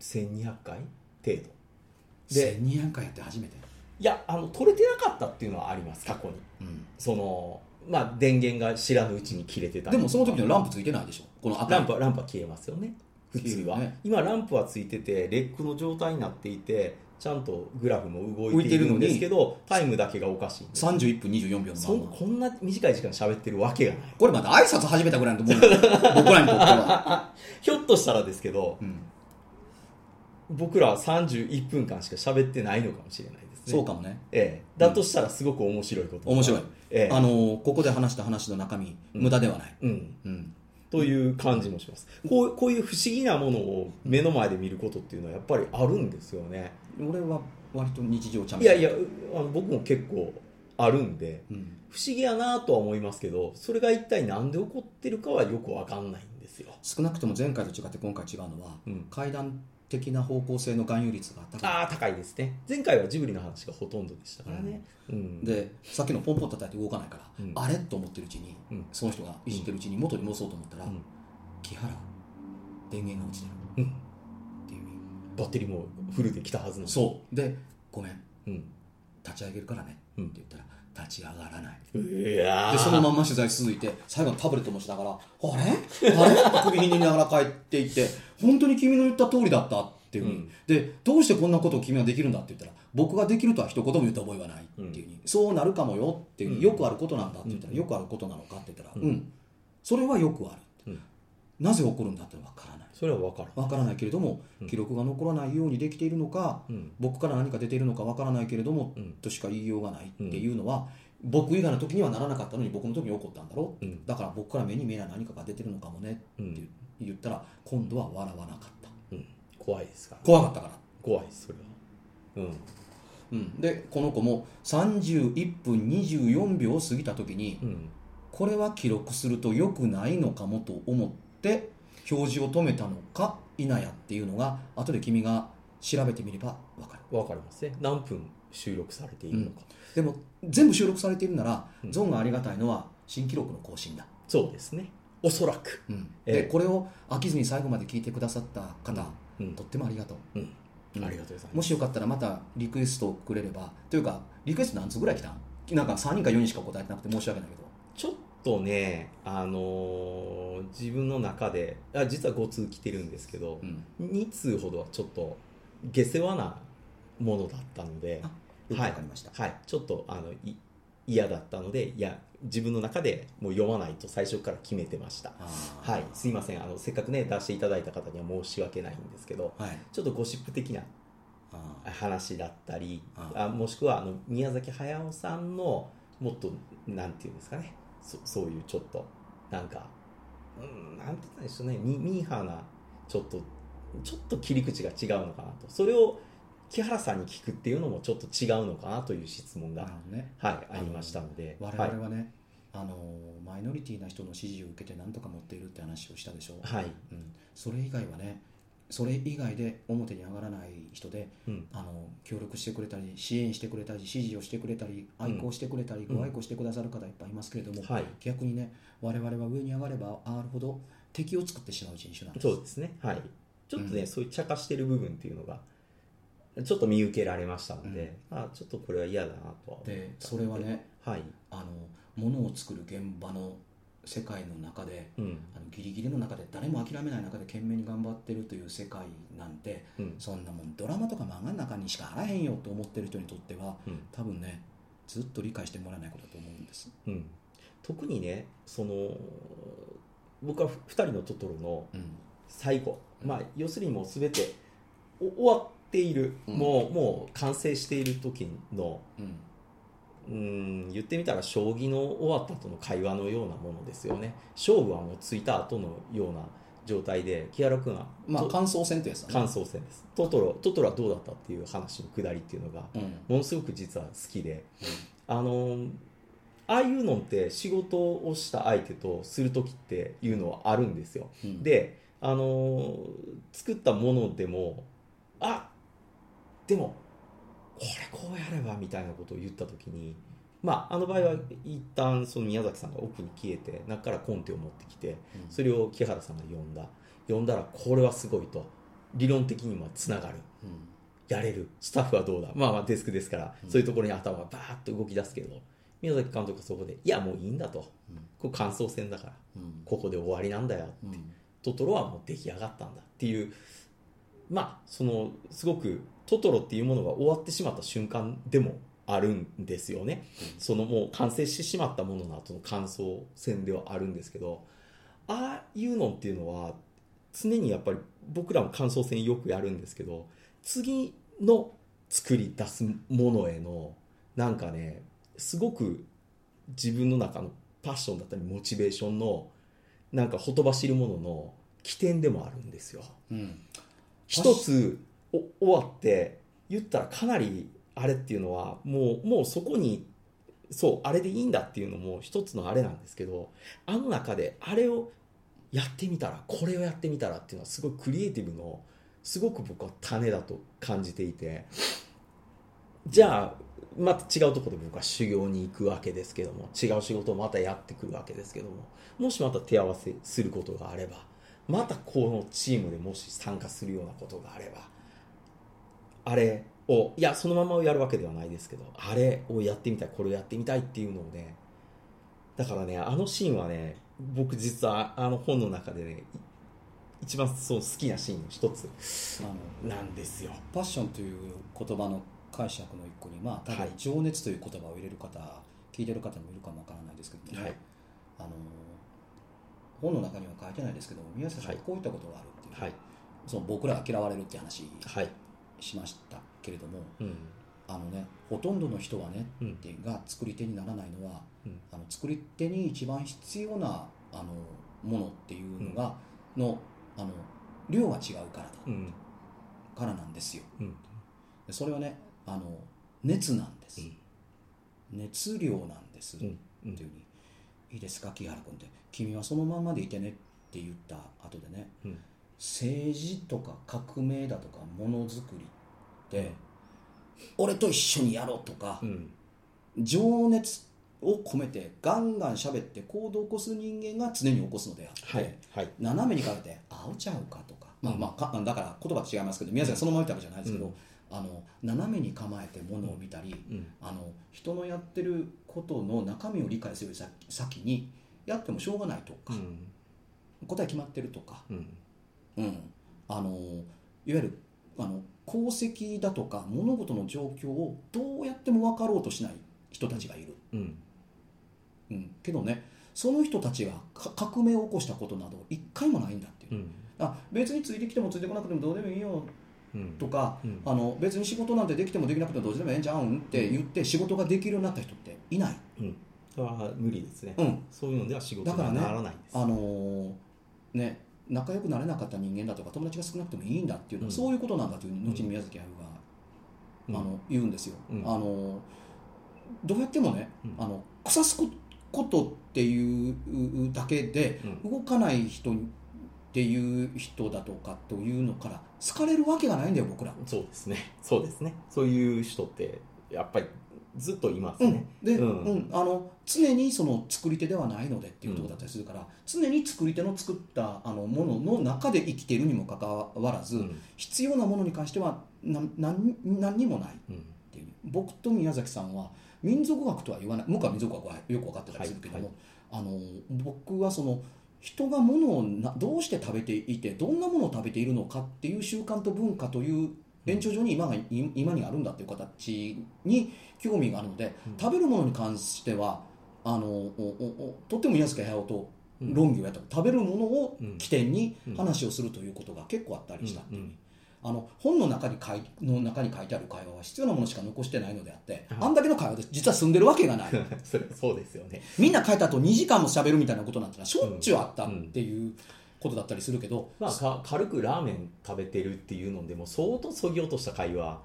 ？1200回？程度。で1200回やって初めて。いやあの取れてなかったっていうのはあります過去に。うん。そのまあ電源が知らぬうちに切れてたり。でもその時のランプついてないでしょ？この赤。いランプはランプは消えますよね。普通は、ね。今ランプはついててレックの状態になっていてちゃんとグラフも動浮いてるのにいるんですけどタイムだけがおかしいんです。31分24秒こんな短い時間喋ってるわけがない。これまだ挨拶始めたぐらいのと思う。よ僕らにとっては、[laughs] ひょっとしたらですけどうん。僕らは31分間しか喋ってないのかもしれないですね。そうかもね。ええ、だとしたらすごく面白いこと面白い、ええ。あのここで話した話の中身、うん。無駄ではない、うん、うん、という感じもします。こうこういう不思議なものを目の前で見ることっていうのはやっぱりあるんですよね俺は割と日常ちゃんいやいやあの僕も結構あるんでうん、不思議やなとは思いますけどそれが一体何で起こってるかはよく分かんないんですよ。少なくとも前回と違って今回違うのは、うん。階段的な方向性の含有率が高い。ああ高いですね。前回はジブリの話がほとんどでしたからね、うん。でさっきのポンポン叩いて動かないから、うん。あれと思ってるうちに、うん。その人がいじってるうちに元に戻そうと思ったら、うん。木原電源が落ちてるバッテリーもフルで来たはずなの。そう。でごめん。うん。立ち上げるからね。うんって言ったら立ち上がらない。いやー。でそのまんま取材続いて最後のタブレットもしながら「あれ？あれ?」って首ひねりながら帰っていって「本当に君の言った通りだった」っていう。ふうに、うん。でどうしてこんなことを君はできるんだって言ったら僕ができるとは一言も言った覚えはないっていうふうに、そうなるかもよっていうよくあることなんだって言ったら、うん。よくあることなのかって言ったら、ううん。んそれはよくある、うん。なぜ起こるんだって分からないそれは分かる分からないけれどもうん。記録が残らないようにできているのか、うん。僕から何か出ているのか分からないけれども、うん。としか言いようがないっていうのは、僕以外の時にはならなかったのに僕の時に起こったんだろ？う、うん。だから僕から目に見えない何かが出てるのかもねって言ったら今度は笑わなかった。うん。怖いですから。怖かったから、怖いですそれは。うん。うん、でこの子も31分24秒を過ぎた時にうん。これは記録すると良くないのかもと思って表示を止めたのか否やっていうのが後で君が調べてみれば分かる。分かりますね。何分収録されているのか、でも全部収録されているなら、うん。ゾンがありがたいのは新記録の更新だ、そうですね。おそらく。ええ。でこれを飽きずに最後まで聞いてくださった方、うん。とってもありがとう。うん。うん。ありがとうございます。もしよかったらまたリクエストをくれればというかリクエスト何つぐらい来たん？なんか3人か4人しか答えてなくて申し訳ないけど。ちょっとねあのー自分の中であ実は5通来てるんですけど、うん。2通ほどはちょっと下世話なものだったのであよくわかりました、はい、ちょっとあのい嫌だったのでいや自分の中でもう読まないと最初から決めてました。はい。すいません。あのせっかくね出していただいた方には申し訳ないんですけどはい。ちょっとゴシップ的なあ話だったりああもしくはあの宮崎駿さんのもっとなんていうんですかねそそういうちょっとなんかうんなんて言ったんでしょうね。ミミーハーなちょっとちょっと切り口が違うのかなと。それを木原さんに聞くっていうのもちょっと違うのかなという質問がね。はい、ありましたので我々はね、あのマイノリティな人の支持を受けて何とか持っているって話をしたでしょ。う、はい、はい。うん、それ以外はねそれ以外で表に上がらない人でうん。あの協力してくれたり支援してくれたり支持をしてくれたり愛好してくれたり、うん。ご愛顧してくださる方いっぱいいますけれども、はい、逆にね我々は上に上がれば上がるほど敵を作ってしまう人種なんです。そうですね、はい、ちょっとね、うん。そういう茶化してる部分っていうのがちょっと見受けられましたので、あちょっとこれは嫌だなとはでそれはねはい、あの物を作る現場の世界の中でうん。あのギリギリの中で誰も諦めない中で懸命に頑張ってるという世界なんてうん。そんなもんドラマとか漫画の中にしかあらへんよと思ってる人にとってはうん。多分ねずっと理解してもらえないことだと思うんです、うん、特にねその僕は「二人のトトロ」のうん。最後、まあ、要するにもう全てお終わっている、うん。もうもう完成している時のうんうん言ってみたら将棋の終わった後の会話のようなものですよね。勝負はもうついた後のような状態で木原君はとまあ感想戦ってやつだね。感想戦です。トトロトトロはどうだったっていう話のくだりっていうのがうん。ものすごく実は好きで。あのああいうのって仕事をした相手とする時っていうのはあるんですよ。うん。であの作ったものでもあでもこれこうやればみたいなことを言った時にまああの場合は一旦その宮崎さんが奥に消えて中からコンテを持ってきてうん。それを木原さんが読んだ。読んだらこれはすごいと。理論的にもつながる。やれる。スタッフはどうだ。まあまあデスクですから、うん。そういうところに頭がバーッと動き出すけど宮崎監督はそこでいやもういいんだと。うん。これ感想戦だからうん。ここで終わりなんだようん。トトロはもう出来上がったんだっていうまあそのすごくトトロっていうものが終わってしまった瞬間でもあるんですよね、そのもう完成してしまったものの後の感想戦ではあるんですけどああいうのっていうのは常にやっぱり僕らも感想戦よくやるんですけど次の作り出すものへのなんかねすごく自分の中のパッションだったりモチベーションのなんかほとばしるものの起点でもあるんですよ。うん。一つお終わって言ったらかなりあれっていうのはもうもうそこにそうあれでいいんだっていうのも一つのあれなんですけどあの中であれをやってみたらこれをやってみたらっていうのはすごいクリエイティブのすごく僕は種だと感じていてじゃあまた違うところで僕は修行に行くわけですけども違う仕事をまたやってくるわけですけどももしまた手合わせすることがあればまたこのチームでもし参加するようなことがあればあれをいやそのままやるわけではないですけどあれをやってみたいこれをやってみたいっていうのをねだからねあのシーンはね僕実はあの本の中でねい一番そう好きなシーンの一つあのなんですよ。パッションという言葉の解釈の一個にまあ多分はい。情熱という言葉を入れる方、聞いてる方もいるかもわからないですけども、はい。あの本の中には書いてないですけども宮崎さんはい。こういったことがあるっていう、はい。その僕らが嫌われるって話。はいしましたけれどもうん。あのねほとんどの人はね、うん。が作り手にならないのはうん。あの作り手に一番必要なあのものっていうのが、のあの量が違うからだうん。からなんですよ。それはねあの熱なんです、うん。熱量なんです、っていうふうに。いいですか？木原君って。君はそのままでいてねって言った後でねうん政治とか革命だとかものづくりって俺と一緒にやろうとかうん。情熱を込めてガンガン喋って行動を起こす人間が常に起こすのであって、はいはい。斜めにかけて「あおちゃうか」とか、まあまあかだから言葉違いますけど宮崎さんそのまま言ったわけじゃないですけど、うん。あの斜めに構えてものを見たり、うん。あの人のやってることの中身を理解するより先先にやってもしょうがないとか、うん。答え決まってるとか、うん。うん、あのいわゆるあの功績だとか物事の状況をどうやっても分かろうとしない人たちがいる、うん。うん、けどねその人たちがか革命を起こしたことなど一回もないんだっていう、うん。あ別についてきてもついてこなくてもどうでもいいようん。とか、うん。あの別に仕事なんてできてもできなくてもどうしてもええんちゃうんって言って仕事ができるようになった人っていない、うん。それは無理ですね。うん、そういうのでは仕事にならないです。あのーね仲良くなれなかった人間だとか友達が少なくてもいいんだっていうのは、うん。そういうことなんだという後に宮崎駿うん。が、あの言うんですよ、うん。あのどうやってもね、うん。あの腐すことっていうだけでうん。動かない人っていう人だとかというのから好かれるわけがないんだよ僕ら。そうですね。そうですね。そういう人ってやっぱりずっといますうん。ね、で、ううん。んあの常にその作り手ではないのでっていうところだったりするから、常に作り手の作ったあのものの中で生きているにもかかわらず、うん。必要なものに関してはな何何にもないっうんていう。僕と宮崎さんは民族学とは言わない。向川民族学はよく分かってたりするけども、はいあの僕はその人がものをなどうして食べていてどんなものを食べているのかっていう習慣と文化という延長上に今がい今にあるんだという形に興味があるので、うん。食べるものに関してはあのおおおとっても宮崎駿と論議をやった、食べるものを起点に話をするということが結構あったりしたっていう、うんうん。あの本の中に書いの中に書いてある会話は必要なものしか残してないのであって、はい。あんだけの会話で実は住んでるわけがない。[laughs] それそうですよね。みんな書いた後2時間も喋るみたいなことなんてのはしょっちゅうあったっていうことだったりするけど、まあか軽くラーメン食べてるっていうのでも相当そぎ落とした会話。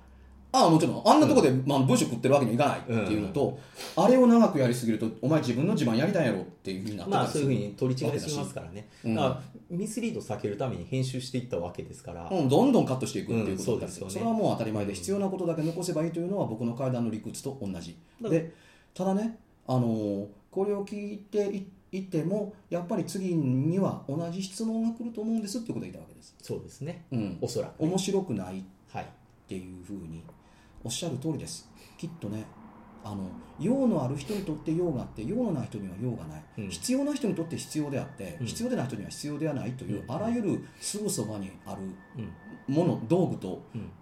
ああもちろん。あんなとこで、まあ、文章食ってるわけにはいかないっていうのと、あれを長くやりすぎるとお前自分の自慢やりたいやろっていうふうになってまあたりする。そういうふうに取り違いしますからね、うん。だからミスリード避けるために編集していったわけですから、うん、どんどんカットしていくっていうことだったりする、うんそうですよね。それはもう当たり前で必要なことだけ残せばいいというのは僕の階段の理屈と同じ。でただね、あのーこれを聞いていいてもやっぱり次には同じ質問が来ると思うんですってことを言ったわけです、そうですね。うん、おそらく、面白くないっはい。ていうふうにおっしゃる通りです。きっとねあの用のある人にとって用があって用のない人には用がない、うん。必要な人にとって必要であって、うん。必要でない人には必要ではないという、うん。あらゆるすぐそばにあるうん。もの道具と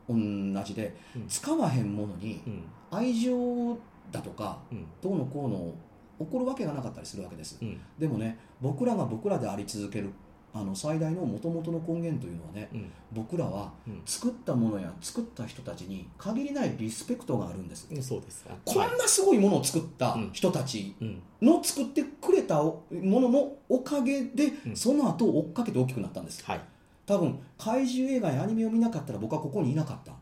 うん。同じで、うん。使わへんものにうん。愛情だとかうん。どうのこうの起こるわけがなかったりするわけです。うん。でもね僕らが僕らであり続けるあの最大の元々の根源というのはねうん。僕らはうん。作ったものや作った人たちに限りないリスペクトがあるんです。うんそうですか。こんなすごいものを作った人たちうん。の作ってくれたもののおかげでうん。その後を追っかけて大きくなったんです。はい。多分怪獣映画やアニメを見なかったら僕はここにいなかった。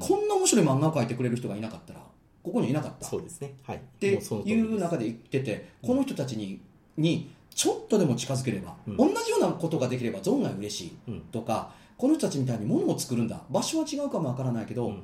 こんな面白い漫画を描いてくれる人がいなかったらここにいなかった。そうですね。はい。っていう中で言っててうん。この人たちににちょっとでも近づければ、うん。同じようなことができれば存外嬉しいうん。とかこの人たちみたいに物を作るんだ。場所は違うかもわからないけど、うん。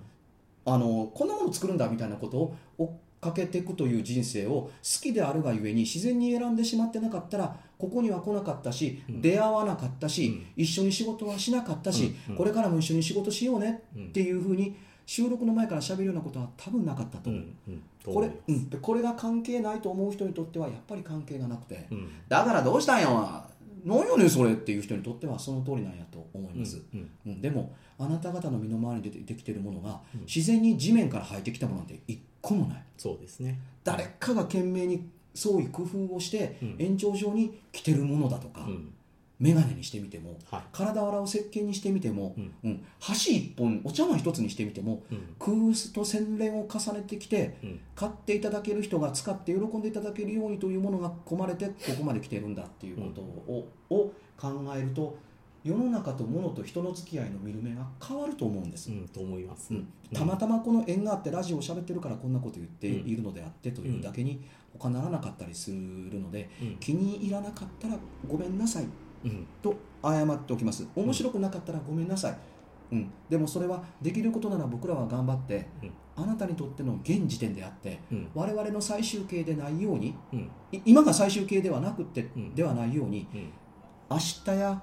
あのこんなものを作るんだみたいなことを追っかけていくという人生を好きであるがゆえに自然に選んでしまってなかったらここには来なかったし、うん。出会わなかったし、うん。一緒に仕事はしなかったし、うん。うん。これからも一緒に仕事しようねうんっていうふうに収録の前から喋るようなことは多分なかったと思う。うんうんとこれでこれが関係ないと思う人にとってはやっぱり関係がなくて、うん。だからどうしたんや何やねんそれっていう人にとってはその通りなんやと思います、うんうん。でもあなた方の身の回りにでできているものがうん。自然に地面から生えてきたものなんて一個もない。そうですね。誰かが懸命に創意工夫をしてうん。延長上に着てるものだとか、うん眼鏡にしてみてもはい。体を洗う石鹸にしてみても、うん。うん。箸一本お茶碗一つにしてみてもうん。工夫と洗練を重ねてきてうん。買っていただける人が使って喜んでいただけるようにというものが込まれてここまで来てるんだっていうことを,、を考えると世の中と物と人の付き合いの見る目が変わると思うんです、うんと思います。うん。たまたまこの縁があってラジオを喋ってるからこんなこと言っているのであってというだけに他ならなかったりするのでうん。気に入らなかったらごめんなさいうん。と謝っておきます。面白くなかったらごめんなさい、うん、でもそれはできることなら僕らは頑張って、うん。あなたにとっての現時点であってうん。我々の最終形でないようにうん。い今が最終形ではなくて、うん。ではないようにうん。明日や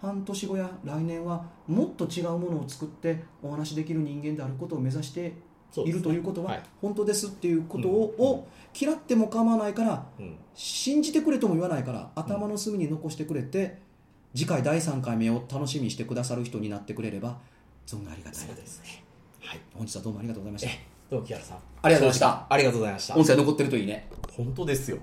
半年後や来年はもっと違うものを作ってお話しできる人間であることを目指しているということははい。本当ですっていうことを,、うんを嫌っても構わないからうん。信じてくれとも言わないから頭の隅に残してくれて、次回第3回目を楽しみにしてくださる人になってくれれば存外ありがたいですね。はい。本日はどうもありがとうございました。えどうも木原さん。ありがとうございました。ありがとうございました。音声残ってるといいね。本当ですよ